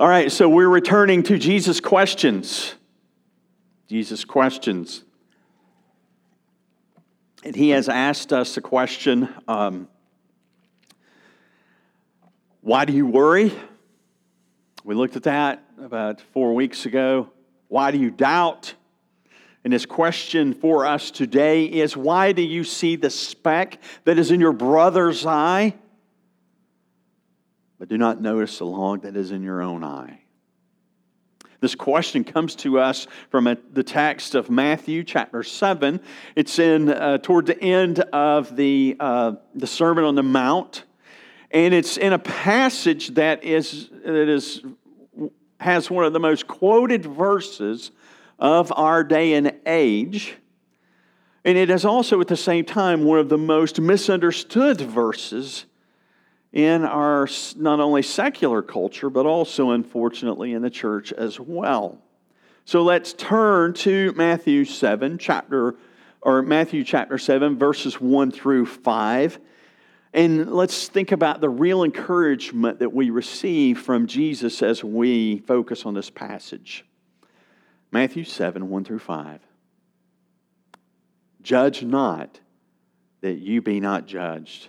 All right, so we're returning to Jesus' questions. Jesus' questions. And he has asked us a question um, Why do you worry? We looked at that about four weeks ago. Why do you doubt? And his question for us today is Why do you see the speck that is in your brother's eye, but do not notice the log that is in your own eye? This question comes to us from a, the text of Matthew chapter 7. It's in uh, toward the end of the, uh, the Sermon on the Mount. And it's in a passage that is, that is, has one of the most quoted verses of our day and age. And it is also at the same time one of the most misunderstood verses in our not only secular culture, but also, unfortunately, in the church as well. So let's turn to Matthew 7, chapter, or Matthew chapter 7, verses 1 through 5. And let's think about the real encouragement that we receive from Jesus as we focus on this passage. Matthew 7, 1 through 5. Judge not that you be not judged.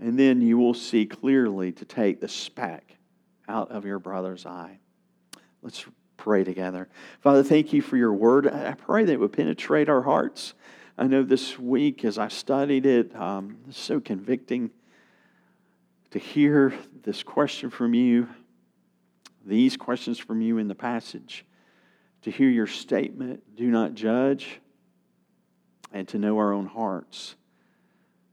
and then you will see clearly to take the speck out of your brother's eye. Let's pray together. Father, thank you for your word. I pray that it would penetrate our hearts. I know this week as I studied it, um, it's so convicting to hear this question from you, these questions from you in the passage, to hear your statement, do not judge, and to know our own hearts.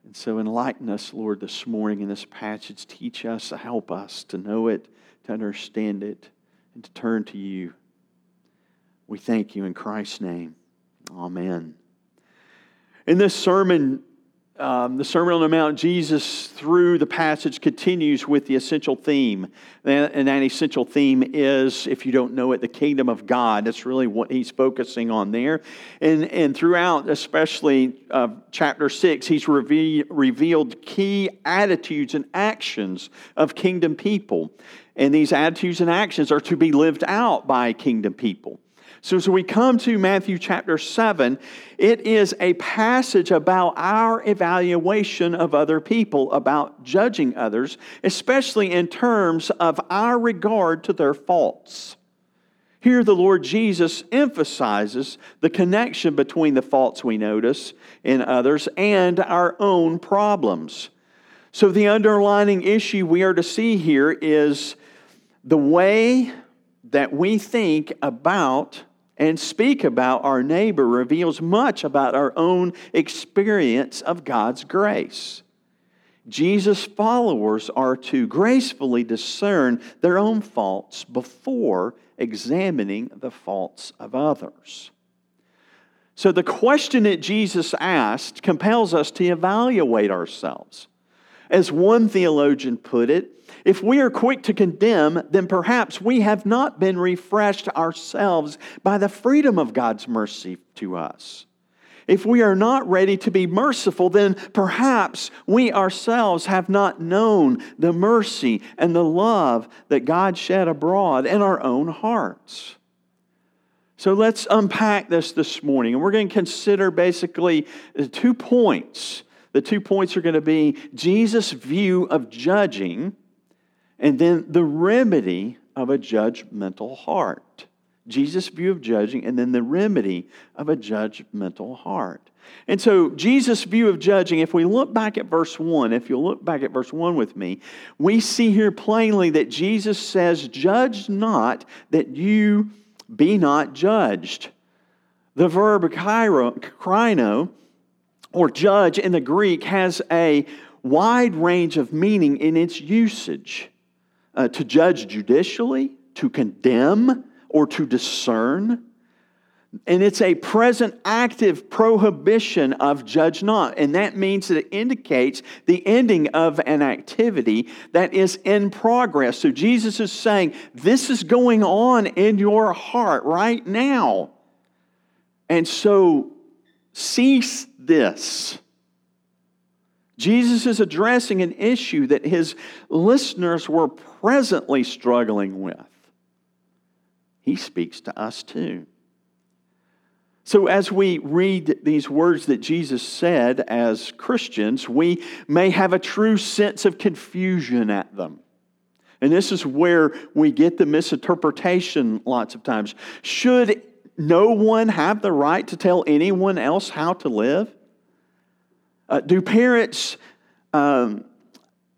And so, enlighten us, Lord, this morning in this passage. Teach us, help us to know it, to understand it, and to turn to you. We thank you in Christ's name. Amen. In this sermon, um, the Sermon on the Mount, Jesus, through the passage, continues with the essential theme. And that essential theme is, if you don't know it, the kingdom of God. That's really what he's focusing on there. And, and throughout, especially uh, chapter 6, he's reve- revealed key attitudes and actions of kingdom people. And these attitudes and actions are to be lived out by kingdom people. So, as we come to Matthew chapter 7, it is a passage about our evaluation of other people, about judging others, especially in terms of our regard to their faults. Here, the Lord Jesus emphasizes the connection between the faults we notice in others and our own problems. So, the underlining issue we are to see here is the way that we think about and speak about our neighbor reveals much about our own experience of God's grace. Jesus' followers are to gracefully discern their own faults before examining the faults of others. So, the question that Jesus asked compels us to evaluate ourselves. As one theologian put it, if we are quick to condemn, then perhaps we have not been refreshed ourselves by the freedom of God's mercy to us. If we are not ready to be merciful, then perhaps we ourselves have not known the mercy and the love that God shed abroad in our own hearts. So let's unpack this this morning, and we're going to consider basically uh, two points. The two points are going to be Jesus' view of judging and then the remedy of a judgmental heart. Jesus' view of judging, and then the remedy of a judgmental heart. And so, Jesus' view of judging, if we look back at verse 1, if you'll look back at verse 1 with me, we see here plainly that Jesus says, Judge not that you be not judged. The verb krino, or judge in the Greek, has a wide range of meaning in its usage uh, to judge judicially, to condemn, or to discern. And it's a present active prohibition of judge not. And that means that it indicates the ending of an activity that is in progress. So Jesus is saying, This is going on in your heart right now. And so cease this. Jesus is addressing an issue that his listeners were presently struggling with. He speaks to us too. So, as we read these words that Jesus said as Christians, we may have a true sense of confusion at them. And this is where we get the misinterpretation lots of times. Should no one have the right to tell anyone else how to live? Uh, do parents um,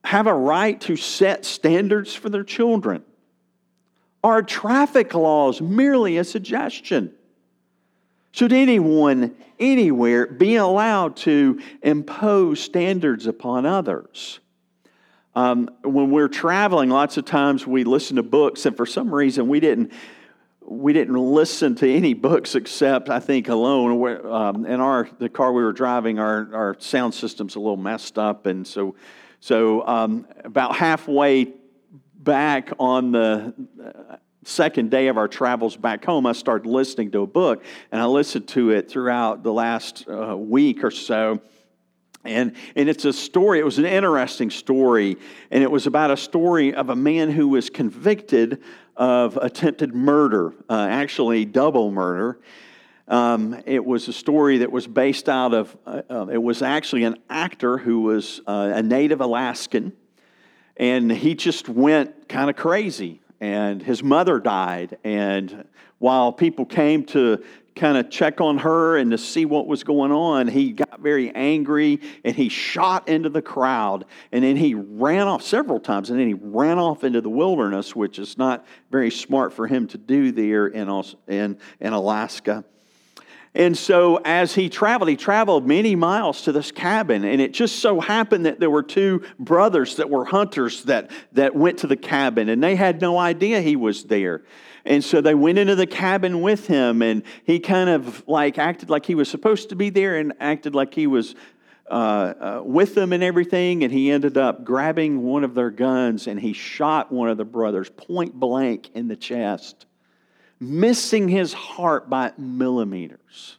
have a right to set standards for their children? Are traffic laws merely a suggestion? Should anyone anywhere be allowed to impose standards upon others? Um, when we're traveling, lots of times we listen to books, and for some reason we didn't we didn't listen to any books except I think alone. Um, in our the car we were driving, our our sound system's a little messed up, and so so um, about halfway back on the second day of our travels back home, I started listening to a book, and I listened to it throughout the last uh, week or so. And, and it's a story, it was an interesting story, and it was about a story of a man who was convicted of attempted murder, uh, actually, double murder. Um, it was a story that was based out of, uh, uh it was actually an actor who was uh, a native Alaskan, and he just went kind of crazy and his mother died. And while people came to kind of check on her and to see what was going on, he got very angry and he shot into the crowd. And then he ran off several times and then he ran off into the wilderness, which is not very smart for him to do there in, in, in Alaska. And so, as he traveled, he traveled many miles to this cabin. And it just so happened that there were two brothers that were hunters that, that went to the cabin, and they had no idea he was there. And so they went into the cabin with him, and he kind of like acted like he was supposed to be there and acted like he was uh, uh, with them and everything. And he ended up grabbing one of their guns and he shot one of the brothers point blank in the chest missing his heart by millimeters.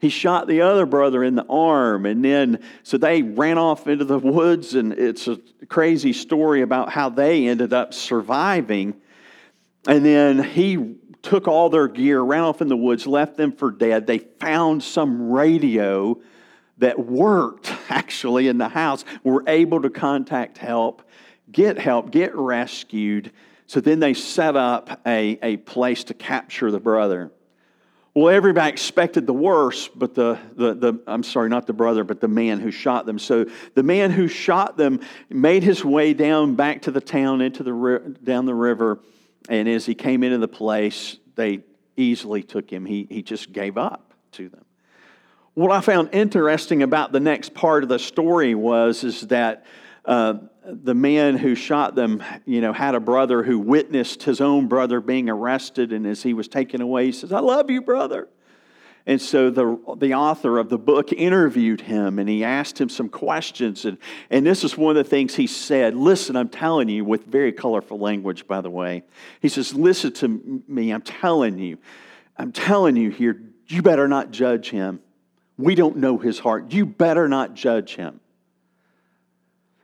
He shot the other brother in the arm, and then so they ran off into the woods, and it's a crazy story about how they ended up surviving. And then he took all their gear, ran off in the woods, left them for dead. They found some radio that worked actually in the house, were able to contact help, get help, get rescued. So then they set up a, a place to capture the brother. Well, everybody expected the worst, but the, the, the, I'm sorry, not the brother, but the man who shot them. So the man who shot them made his way down back to the town, into the, down the river. And as he came into the place, they easily took him. He, he just gave up to them. What I found interesting about the next part of the story was is that uh, the man who shot them, you know, had a brother who witnessed his own brother being arrested, and as he was taken away, he says, "I love you, brother." And so the, the author of the book interviewed him and he asked him some questions. And, and this is one of the things he said. Listen, I'm telling you, with very colorful language, by the way. He says, Listen to me, I'm telling you, I'm telling you here, you better not judge him. We don't know his heart. You better not judge him.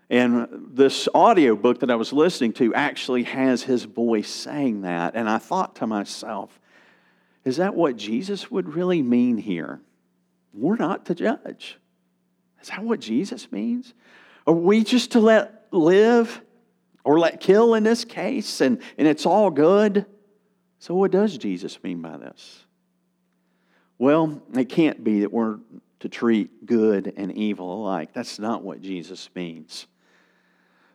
And this audio book that I was listening to actually has his voice saying that. And I thought to myself, is that what Jesus would really mean here? We're not to judge. Is that what Jesus means? Are we just to let live or let kill in this case and, and it's all good? So, what does Jesus mean by this? Well, it can't be that we're to treat good and evil alike. That's not what Jesus means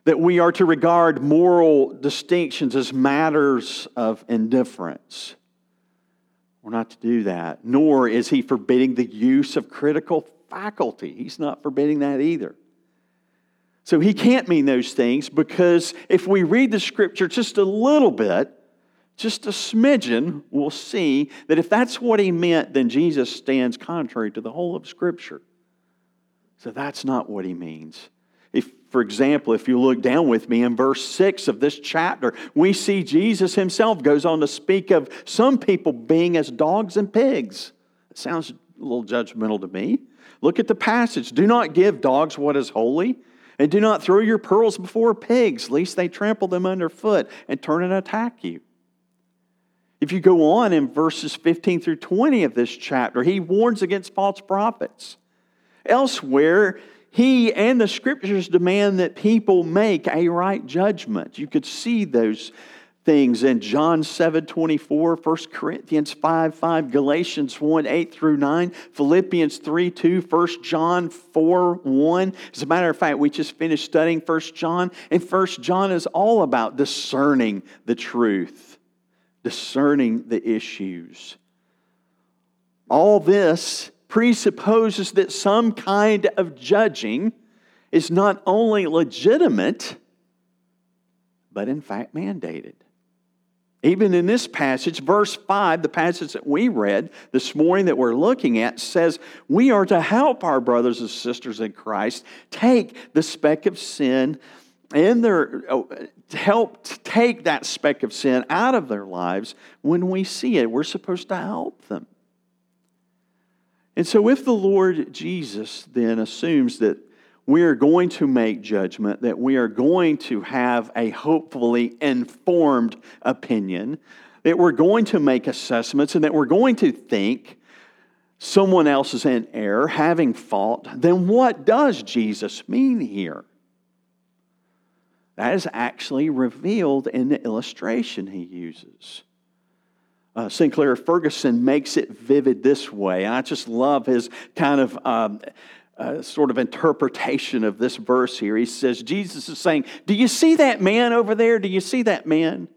that we are to regard moral distinctions as matters of indifference. We're not to do that, nor is he forbidding the use of critical faculty. He's not forbidding that either. So he can't mean those things because if we read the scripture just a little bit, just a smidgen, we'll see that if that's what he meant, then Jesus stands contrary to the whole of Scripture. So that's not what he means. For example, if you look down with me in verse 6 of this chapter, we see Jesus himself goes on to speak of some people being as dogs and pigs. It sounds a little judgmental to me. Look at the passage. Do not give dogs what is holy, and do not throw your pearls before pigs, lest they trample them underfoot and turn and attack you. If you go on in verses 15 through 20 of this chapter, he warns against false prophets. Elsewhere, he and the scriptures demand that people make a right judgment. You could see those things in John 7 24, 1 Corinthians 5 5, Galatians 1 8 through 9, Philippians 3 2, 1 John 4 1. As a matter of fact, we just finished studying 1 John, and 1 John is all about discerning the truth discerning the issues. All this presupposes that some kind of judging is not only legitimate, but in fact mandated. Even in this passage, verse 5, the passage that we read this morning that we're looking at, says we are to help our brothers and sisters in Christ take the speck of sin and their oh, help take that speck of sin out of their lives when we see it. We're supposed to help them. And so, if the Lord Jesus then assumes that we are going to make judgment, that we are going to have a hopefully informed opinion, that we're going to make assessments, and that we're going to think someone else is in error, having fault, then what does Jesus mean here? That is actually revealed in the illustration he uses. Uh, Sinclair Ferguson makes it vivid this way. And I just love his kind of um, uh, sort of interpretation of this verse here. He says, Jesus is saying, Do you see that man over there? Do you see that man?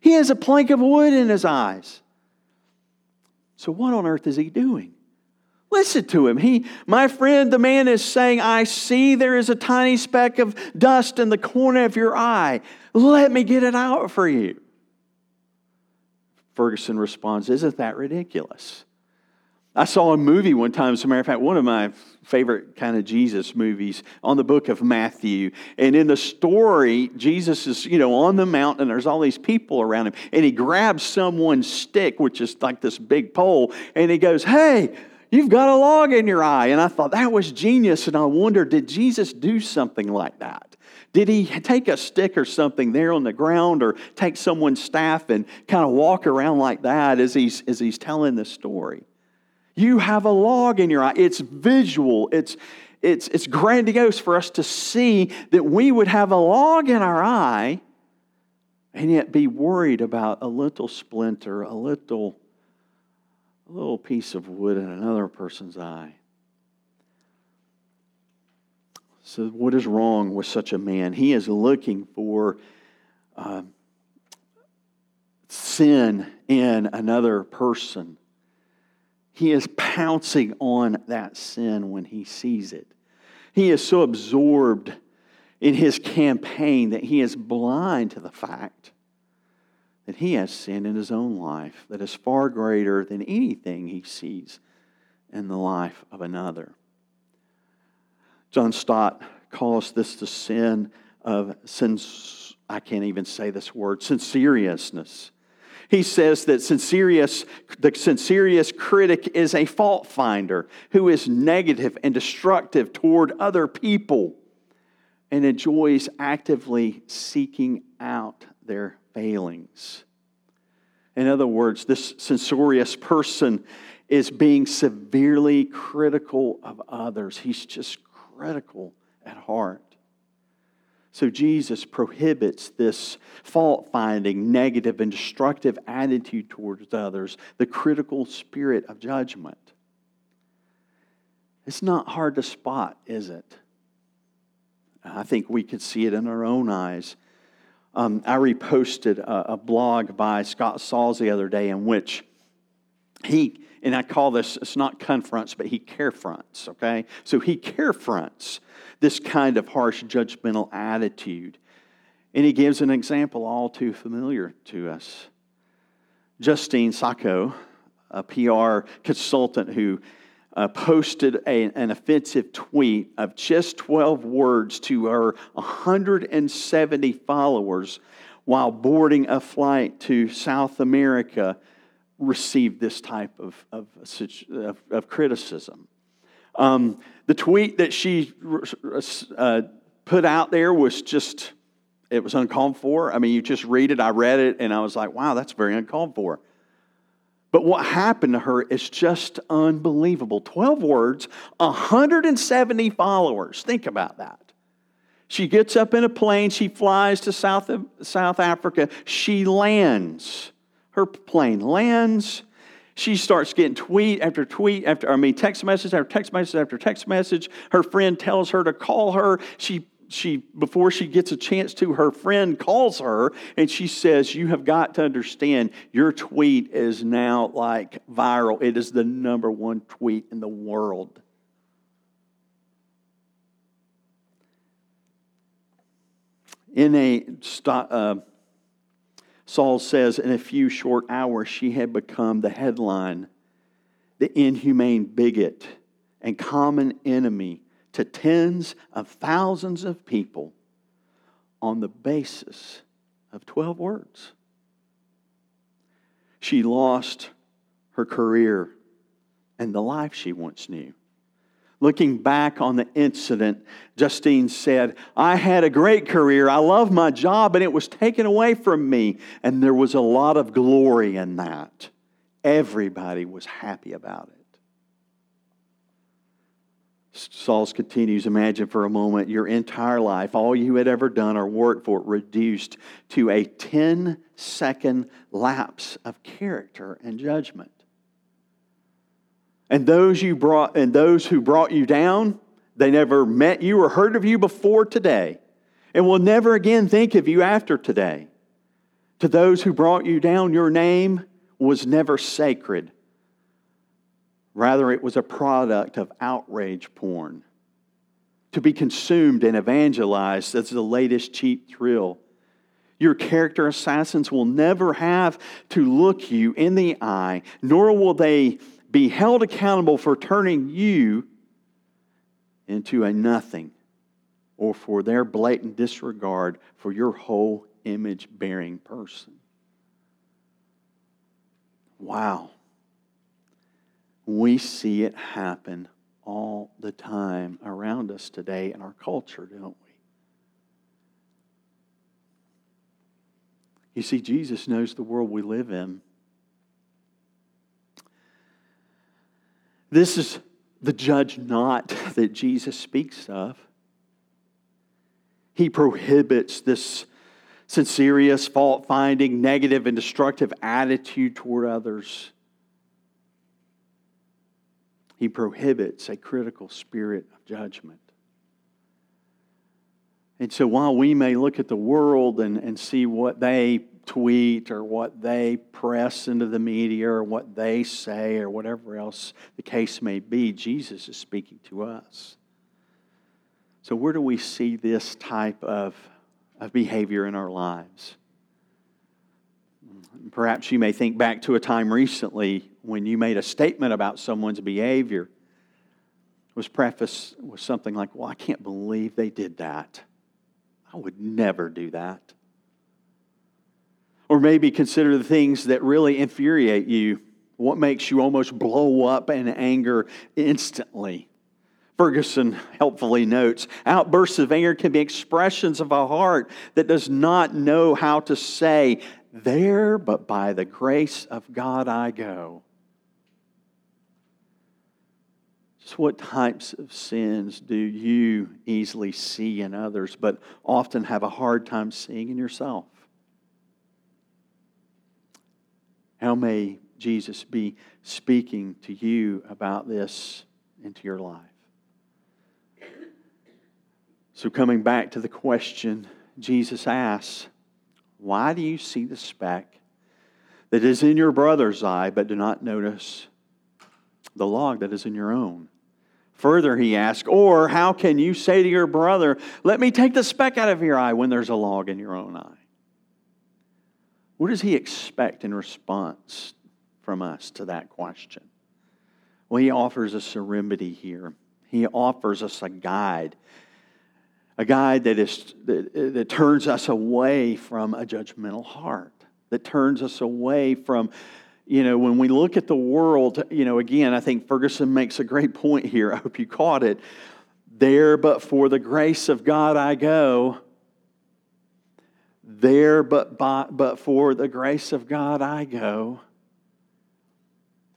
He has a plank of wood in his eyes. So, what on earth is he doing? Listen to him. He, my friend, the man is saying, I see there is a tiny speck of dust in the corner of your eye. Let me get it out for you. Ferguson responds, Isn't that ridiculous? I saw a movie one time, as a matter of fact, one of my favorite kind of Jesus movies on the book of Matthew. And in the story, Jesus is, you know, on the mountain there's all these people around him. And he grabs someone's stick, which is like this big pole, and he goes, Hey, You've got a log in your eye. And I thought that was genius. And I wondered, did Jesus do something like that? Did he take a stick or something there on the ground or take someone's staff and kind of walk around like that as he's, as he's telling the story? You have a log in your eye. It's visual, it's, it's, it's grandiose for us to see that we would have a log in our eye and yet be worried about a little splinter, a little a little piece of wood in another person's eye. So, what is wrong with such a man? He is looking for uh, sin in another person. He is pouncing on that sin when he sees it. He is so absorbed in his campaign that he is blind to the fact that he has sin in his own life that is far greater than anything he sees in the life of another. John Stott calls this the sin of sins. I can't even say this word, sinceriousness. He says that sincerious, the sincerious critic is a fault finder who is negative and destructive toward other people and enjoys actively seeking out their failings. In other words, this censorious person is being severely critical of others. He's just critical at heart. So Jesus prohibits this fault finding, negative, and destructive attitude towards others, the critical spirit of judgment. It's not hard to spot, is it? I think we could see it in our own eyes um, I reposted a, a, blog by Scott Sauls the other day in which he, and I call this, it's not confronts, but he carefronts, okay? So he carefronts this kind of harsh, judgmental attitude. And he gives an example all too familiar to us. Justine Sacco, a PR consultant who uh, posted a, an offensive tweet of just 12 words to her 170 followers while boarding a flight to South America, received this type of, of, of, of criticism. Um, the tweet that she uh, put out there was just, it was uncalled for. I mean, you just read it, I read it, and I was like, wow, that's very uncalled for. But what happened to her is just unbelievable. 12 words, 170 followers. Think about that. She gets up in a plane, she flies to South, South Africa, she lands. Her plane lands. She starts getting tweet after tweet after, I mean, text message after text message after text message. Her friend tells her to call her. She she before she gets a chance to her friend calls her and she says you have got to understand your tweet is now like viral it is the number one tweet in the world in a uh, saul says in a few short hours she had become the headline the inhumane bigot and common enemy to tens of thousands of people on the basis of 12 words. She lost her career and the life she once knew. Looking back on the incident, Justine said, I had a great career. I loved my job, and it was taken away from me. And there was a lot of glory in that. Everybody was happy about it. Sauls continues, imagine for a moment your entire life, all you had ever done or worked for, reduced to a 10 second lapse of character and judgment. And those you brought and those who brought you down, they never met you or heard of you before today, and will never again think of you after today. To those who brought you down, your name was never sacred Rather, it was a product of outrage porn to be consumed and evangelized as the latest cheap thrill. Your character assassins will never have to look you in the eye, nor will they be held accountable for turning you into a nothing or for their blatant disregard for your whole image bearing person. Wow. We see it happen all the time around us today in our culture, don't we? You see, Jesus knows the world we live in. This is the judge not that Jesus speaks of. He prohibits this censorious, fault finding, negative, and destructive attitude toward others. He prohibits a critical spirit of judgment. And so while we may look at the world and, and see what they tweet or what they press into the media or what they say or whatever else the case may be, Jesus is speaking to us. So, where do we see this type of, of behavior in our lives? Perhaps you may think back to a time recently when you made a statement about someone's behavior. It was prefaced with something like, Well, I can't believe they did that. I would never do that. Or maybe consider the things that really infuriate you, what makes you almost blow up in anger instantly. Ferguson helpfully notes outbursts of anger can be expressions of a heart that does not know how to say, there, but by the grace of God I go. Just what types of sins do you easily see in others, but often have a hard time seeing in yourself? How may Jesus be speaking to you about this into your life? So, coming back to the question Jesus asks, why do you see the speck that is in your brother's eye, but do not notice the log that is in your own? Further, he asks, Or how can you say to your brother, Let me take the speck out of your eye when there's a log in your own eye? What does he expect in response from us to that question? Well, he offers us a remedy here. He offers us a guide, a guide that, is, that, that turns us away from a judgmental heart, that turns us away from, you know, when we look at the world, you know, again, I think Ferguson makes a great point here. I hope you caught it. There, but for the grace of God, I go. There, but, by, but for the grace of God, I go.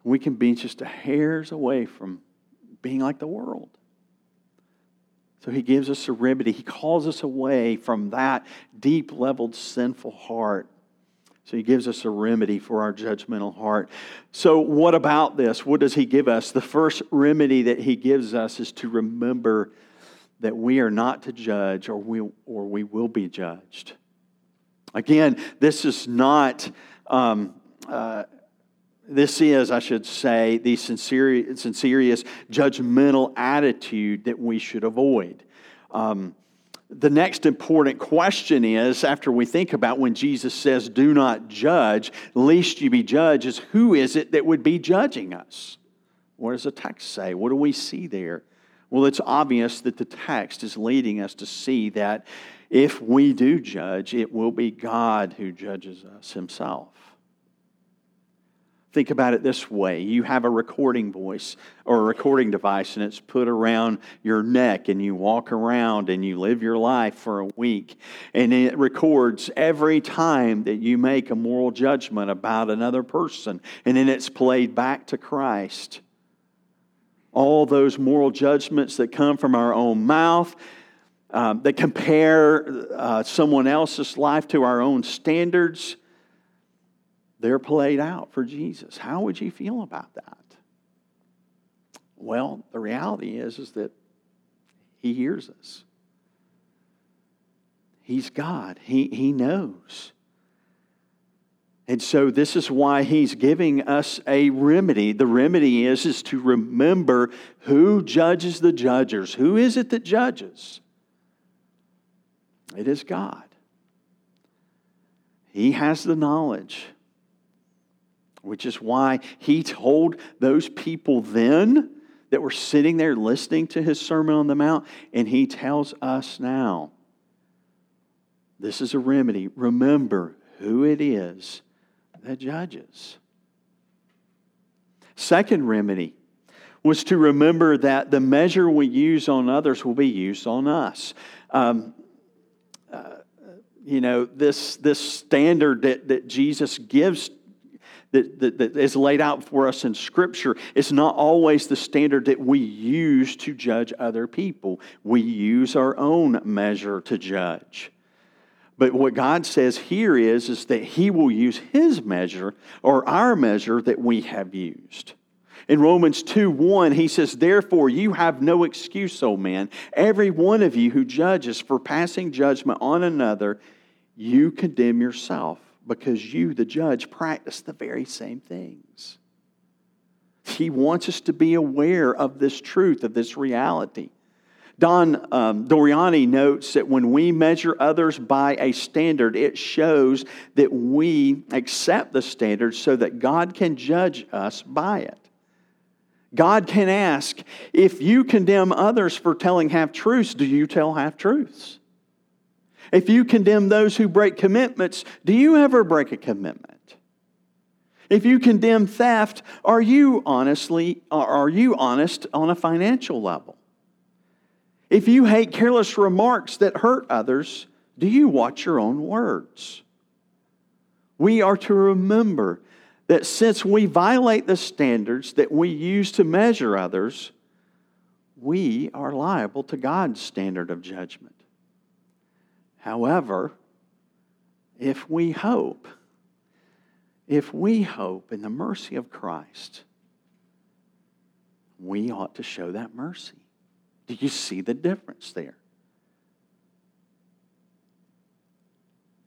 We can be just a hairs away from being like the world. So he gives us a remedy. He calls us away from that deep leveled sinful heart. So he gives us a remedy for our judgmental heart. So, what about this? What does he give us? The first remedy that he gives us is to remember that we are not to judge or we, or we will be judged. Again, this is not, um, uh, this is, I should say, the sincere, sincerious judgmental attitude that we should avoid. Um, the next important question is after we think about when Jesus says, Do not judge, lest you be judged, is who is it that would be judging us? What does the text say? What do we see there? Well, it's obvious that the text is leading us to see that if we do judge, it will be God who judges us himself. Think about it this way you have a recording voice or a recording device, and it's put around your neck, and you walk around and you live your life for a week. And it records every time that you make a moral judgment about another person, and then it's played back to Christ. All those moral judgments that come from our own mouth, um, that compare uh, someone else's life to our own standards they're played out for Jesus. How would you feel about that? Well, the reality is, is that He hears us. He's God. He, he knows. And so this is why he's giving us a remedy. The remedy is, is to remember who judges the judges. Who is it that judges? It is God. He has the knowledge which is why he told those people then that were sitting there listening to his Sermon on the Mount, and he tells us now this is a remedy. Remember who it is that judges. Second remedy was to remember that the measure we use on others will be used on us. Um, you know, this, this standard that, that Jesus gives that, that, that is laid out for us in Scripture is not always the standard that we use to judge other people. We use our own measure to judge. But what God says here is, is that He will use His measure or our measure that we have used. In Romans 2 1, he says, Therefore, you have no excuse, O man. Every one of you who judges for passing judgment on another, you condemn yourself because you, the judge, practice the very same things. He wants us to be aware of this truth, of this reality. Don um, Doriani notes that when we measure others by a standard, it shows that we accept the standard so that God can judge us by it. God can ask, if you condemn others for telling half truths, do you tell half truths? If you condemn those who break commitments, do you ever break a commitment? If you condemn theft, are you honestly are you honest on a financial level? If you hate careless remarks that hurt others, do you watch your own words? We are to remember that since we violate the standards that we use to measure others, we are liable to God's standard of judgment. However, if we hope, if we hope in the mercy of Christ, we ought to show that mercy. Do you see the difference there?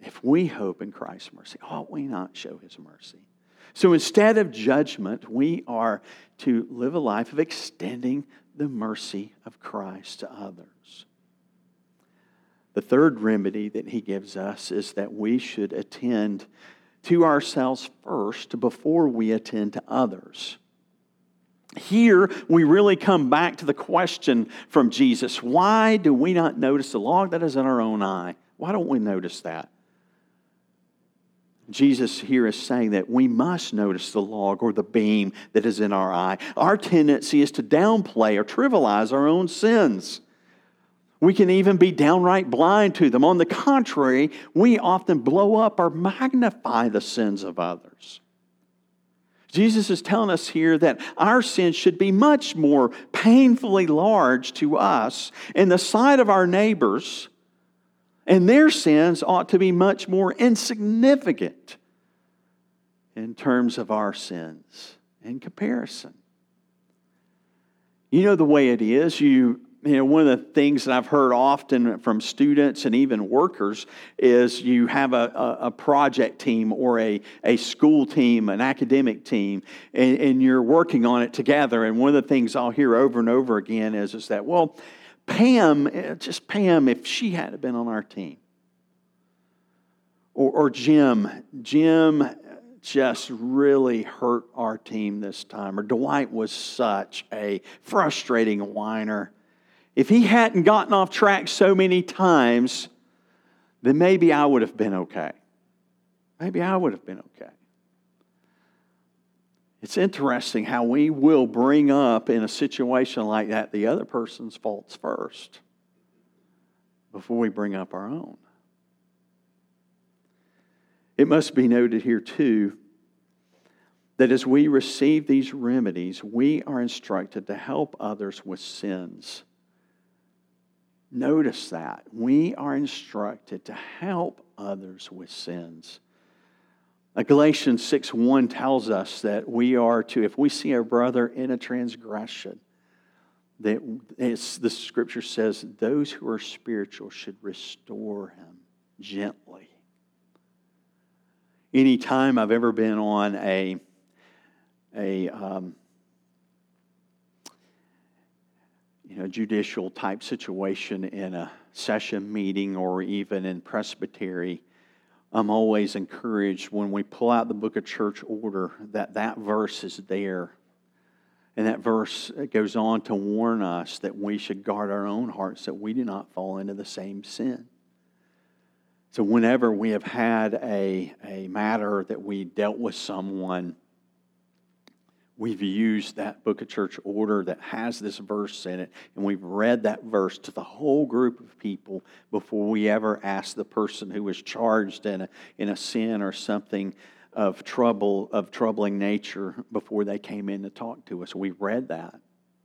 If we hope in Christ's mercy, ought we not show his mercy? So instead of judgment, we are to live a life of extending the mercy of Christ to others. The third remedy that he gives us is that we should attend to ourselves first before we attend to others. Here, we really come back to the question from Jesus why do we not notice the log that is in our own eye? Why don't we notice that? Jesus here is saying that we must notice the log or the beam that is in our eye. Our tendency is to downplay or trivialize our own sins. We can even be downright blind to them. On the contrary, we often blow up or magnify the sins of others. Jesus is telling us here that our sins should be much more painfully large to us in the sight of our neighbors, and their sins ought to be much more insignificant in terms of our sins in comparison. You know the way it is. You you know, one of the things that I've heard often from students and even workers is you have a, a, project team or a, a school team, an academic team, and, and, you're working on it together. And one of the things I'll hear over and over again is, is that, well, Pam, eh, just Pam, if she had been on our team, or, or Jim, Jim just really hurt our team this time, or Dwight was such a frustrating whiner if he hadn't gotten off track so many times, then maybe I would have been okay. Maybe I would have been okay. It's interesting how we will bring up in a situation like that the other person's faults first before we bring up our own. It must be noted here, too, that as we receive these remedies, we are instructed to help others with sins Notice that. We are instructed to help others with sins. Galatians 6 1 tells us that we are to, if we see a brother in a transgression, that it's the scripture says those who are spiritual should restore him gently. Anytime I've ever been on a, a um, you know, judicial type situation in a session meeting or even in presbytery, I'm always encouraged when we pull out the book of church order that that verse is there. And that verse goes on to warn us that we should guard our own hearts that we do not fall into the same sin. So, whenever we have had a, a matter that we dealt with someone we've used that book of church order that has this verse in it, and we've read that verse to the whole group of people before we ever ask the person who was charged in a, in a sin or something of trouble, of troubling nature, before they came in to talk to us. We read that,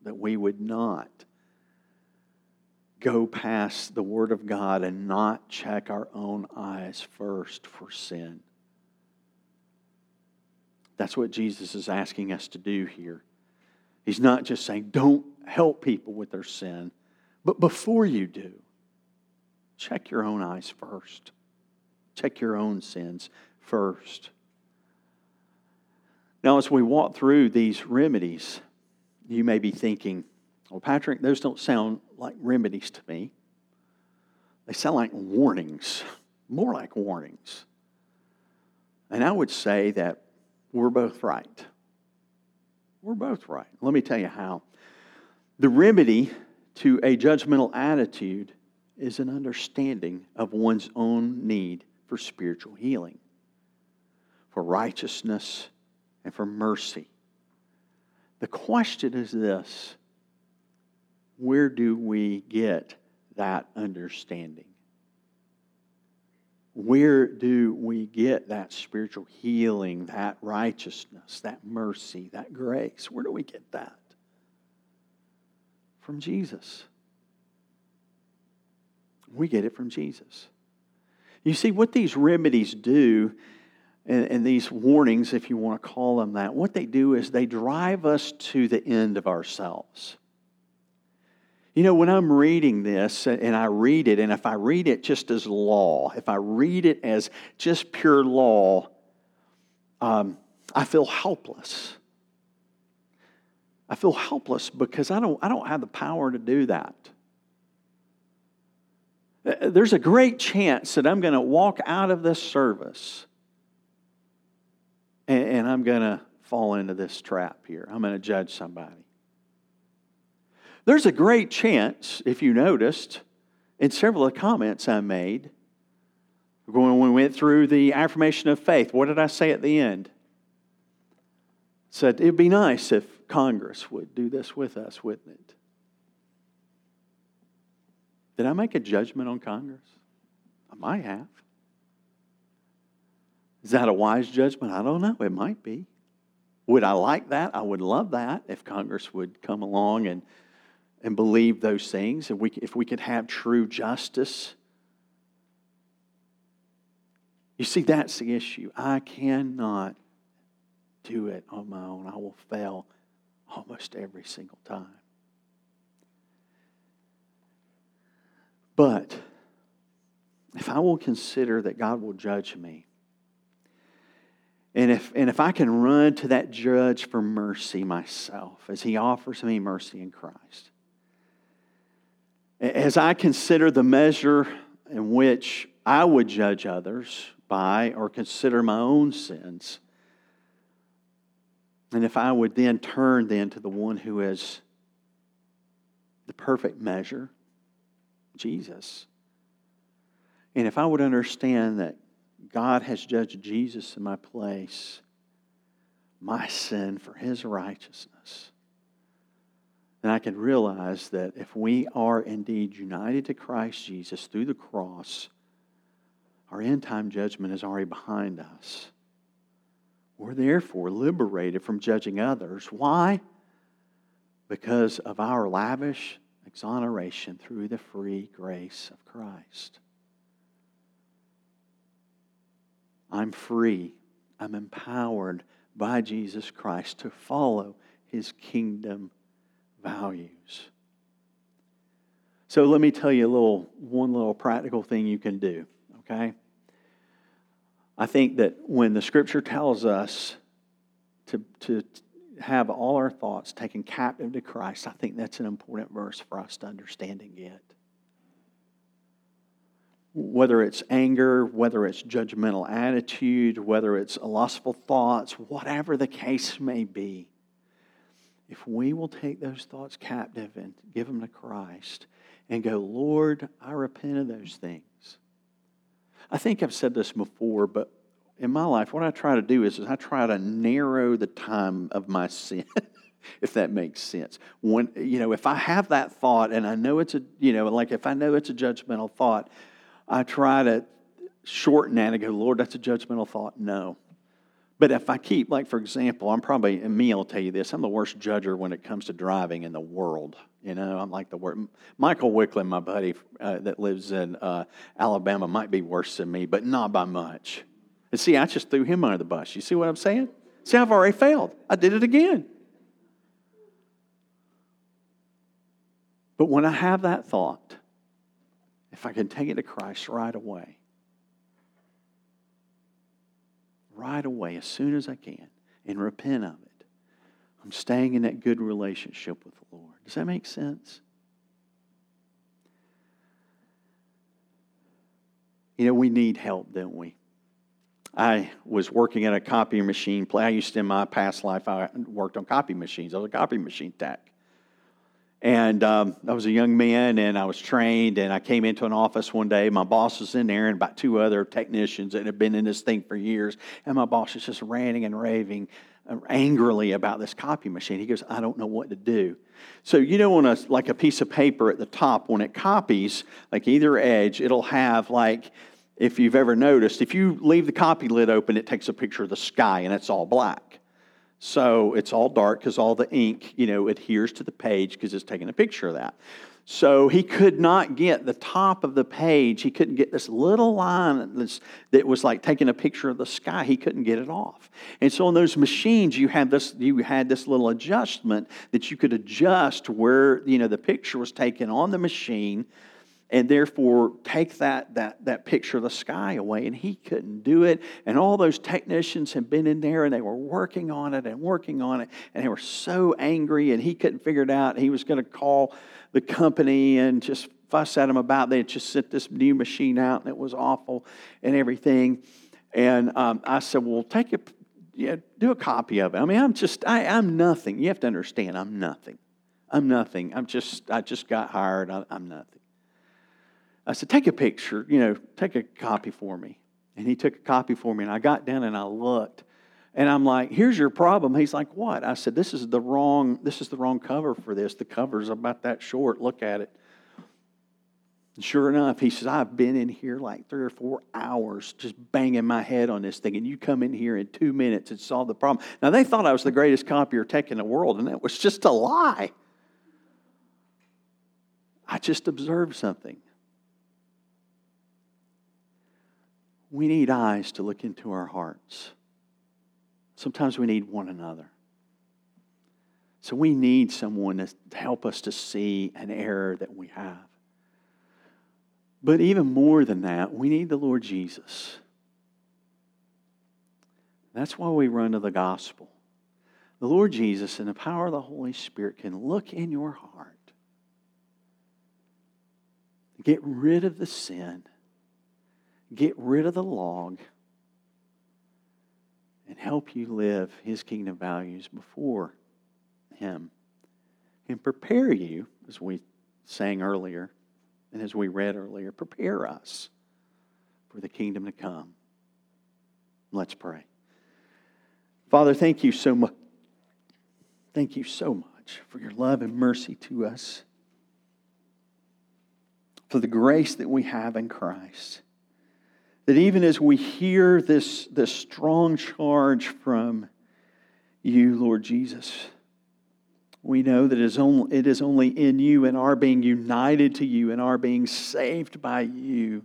that we would not go past the Word of God and not check our own eyes first for sin. That's what Jesus is asking us to do here. He's not just saying, don't help people with their sin, but before you do, check your own eyes first. Check your own sins first. Now, as we walk through these remedies, you may be thinking, well, Patrick, those don't sound like remedies to me. They sound like warnings, more like warnings. And I would say that we're both right. We're both right. Let me tell you how. The remedy to a judgmental attitude is an understanding of one's own need for spiritual healing, for righteousness, and for mercy. The question is this where do we get that understanding? Where do we get that spiritual healing, that righteousness, that mercy, that grace? Where do we get that? From Jesus. We get it from Jesus. You see, what these remedies do, and, and, these warnings, if you want to call them that, what they do is they drive us to the end of ourselves. You know, when I'm reading this and I read it, and if I read it just as law, if I read it as just pure law, um, I feel helpless. I feel helpless because I don't, I don't have the power to do that. Uh, there's a great chance that I'm going to walk out of this service and, and I'm going to fall into this trap here. I'm going to judge somebody. There's a great chance, if you noticed, in several of the comments I made, when we went through the affirmation of faith, what did I say at the end? said it'd be nice if Congress would do this with us, wouldn't it? Did I make a judgment on Congress? I might have. Is that a wise judgment? I don't know. It might be. Would I like that? I would love that if Congress would come along and, and believe those things. If we, if we could have true justice. You see, that's the issue. I cannot do it on my own. I will fail almost every single time. But if I will consider that God will judge me, and if, and if I can run to that judge for mercy myself, as he offers me mercy in Christ, as I consider the measure in which I would judge others by or consider my own sins, and if I would then turn then to the one who is the perfect measure, Jesus. And if I would understand that God has judged Jesus in my place, my sin for his righteousness, then I can realize that if we are indeed united to Christ Jesus through the cross, our end time judgment is already behind us. We're therefore liberated from judging others. Why? Because of our lavish exoneration through the free grace of Christ. I'm free. I'm empowered by Jesus Christ to follow his kingdom values. So let me tell you a little one little practical thing you can do, okay? I think that when the scripture tells us to, to have all our thoughts taken captive to Christ, I think that's an important verse for us to understand and get. Whether it's anger, whether it's judgmental attitude, whether it's lustful thoughts, whatever the case may be, if we will take those thoughts captive and give them to Christ and go, Lord, I repent of those things. I think I've said this before, but in my life, what I try to do is, is I try to narrow the time of my sin, if that makes sense. When you know, if I have that thought and I know it's a, you know, like if I know it's a judgmental thought, I try to shorten that and go, Lord, that's a judgmental thought. No. But if I keep, like for example, I'm probably, and me, I'll tell you this, I'm the worst judger when it comes to driving in the world. You know, I'm like the worst. Michael Wickland, my buddy uh, that lives in uh, Alabama, might be worse than me, but not by much. And see, I just threw him under the bus. You see what I'm saying? See, I've already failed. I did it again. But when I have that thought, if I can take it to Christ right away, right away, as soon as I can, and repent of it, I'm staying in that good relationship with the Lord. Does that make sense? You know, we need help, don't we? I was working at a copy machine. I used to, in my past life, I worked on copy machines. I was a copy machine tech. And um, I was a young man and I was trained. And I came into an office one day. My boss was in there and about two other technicians that had been in this thing for years. And my boss was just ranting and raving uh, angrily about this copy machine. He goes, I don't know what to do. So, you know, on a, like a piece of paper at the top, when it copies, like either edge, it'll have like, if you've ever noticed, if you leave the copy lid open, it takes a picture of the sky and it's all black. So it's all dark because all the ink, you know, adheres to the page because it's taking a picture of that. So he could not get the top of the page. He couldn't get this little line that was like taking a picture of the sky. He couldn't get it off. And so on those machines, you had this you had this little adjustment that you could adjust where you know the picture was taken on the machine and therefore take that, that, that picture of the sky away. And he couldn't do it. And all those technicians had been in there and they were working on it and working on it. And they were so angry and he couldn't figure it out. He was going to call the company and just fuss at them about they had just sent this new machine out and it was awful and everything. And um, I said, well, take it yeah, do a copy of it. I mean, I'm just, I, I'm nothing. You have to understand, I'm nothing. I'm nothing. I'm just, I just got hired. I, I'm nothing. I said, take a picture, you know, take a copy for me. And he took a copy for me, and I got down and I looked. And I'm like, here's your problem. He's like, what? I said, this is the wrong, this is the wrong cover for this. The cover's about that short. Look at it. And sure enough, he says, I've been in here like three or four hours just banging my head on this thing, and you come in here in two minutes and solve the problem. Now, they thought I was the greatest copier tech in the world, and that was just a lie. I just observed something. We need eyes to look into our hearts. Sometimes we need one another. So we need someone to help us to see an error that we have. But even more than that, we need the Lord Jesus. That's why we run to the gospel. The Lord Jesus and the power of the Holy Spirit can look in your heart, get rid of the sin, get rid of the log, and help you live His kingdom values before Him and prepare you, as we sang earlier, and as we read earlier, prepare us for the kingdom to come. Let's pray. Father, thank you so much. Thank you so much for your love and mercy to us, for the grace that we have in Christ. That even as we hear this, this strong charge from you, Lord Jesus, we know that it is, only, it is only in you and our being united to you and our being saved by you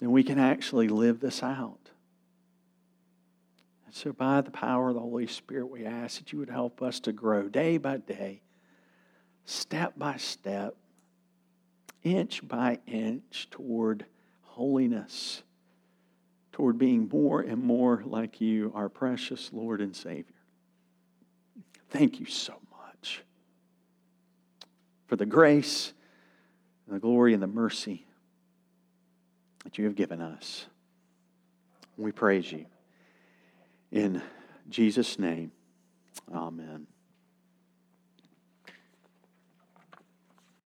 that we can actually live this out. And so, by the power of the Holy Spirit, we ask that you would help us to grow day by day, step by step, inch by inch toward holiness, toward being more and more like you, our precious Lord and Savior. Thank you so much for the grace and the glory and the mercy that you have given us. We praise you. In Jesus' name, amen.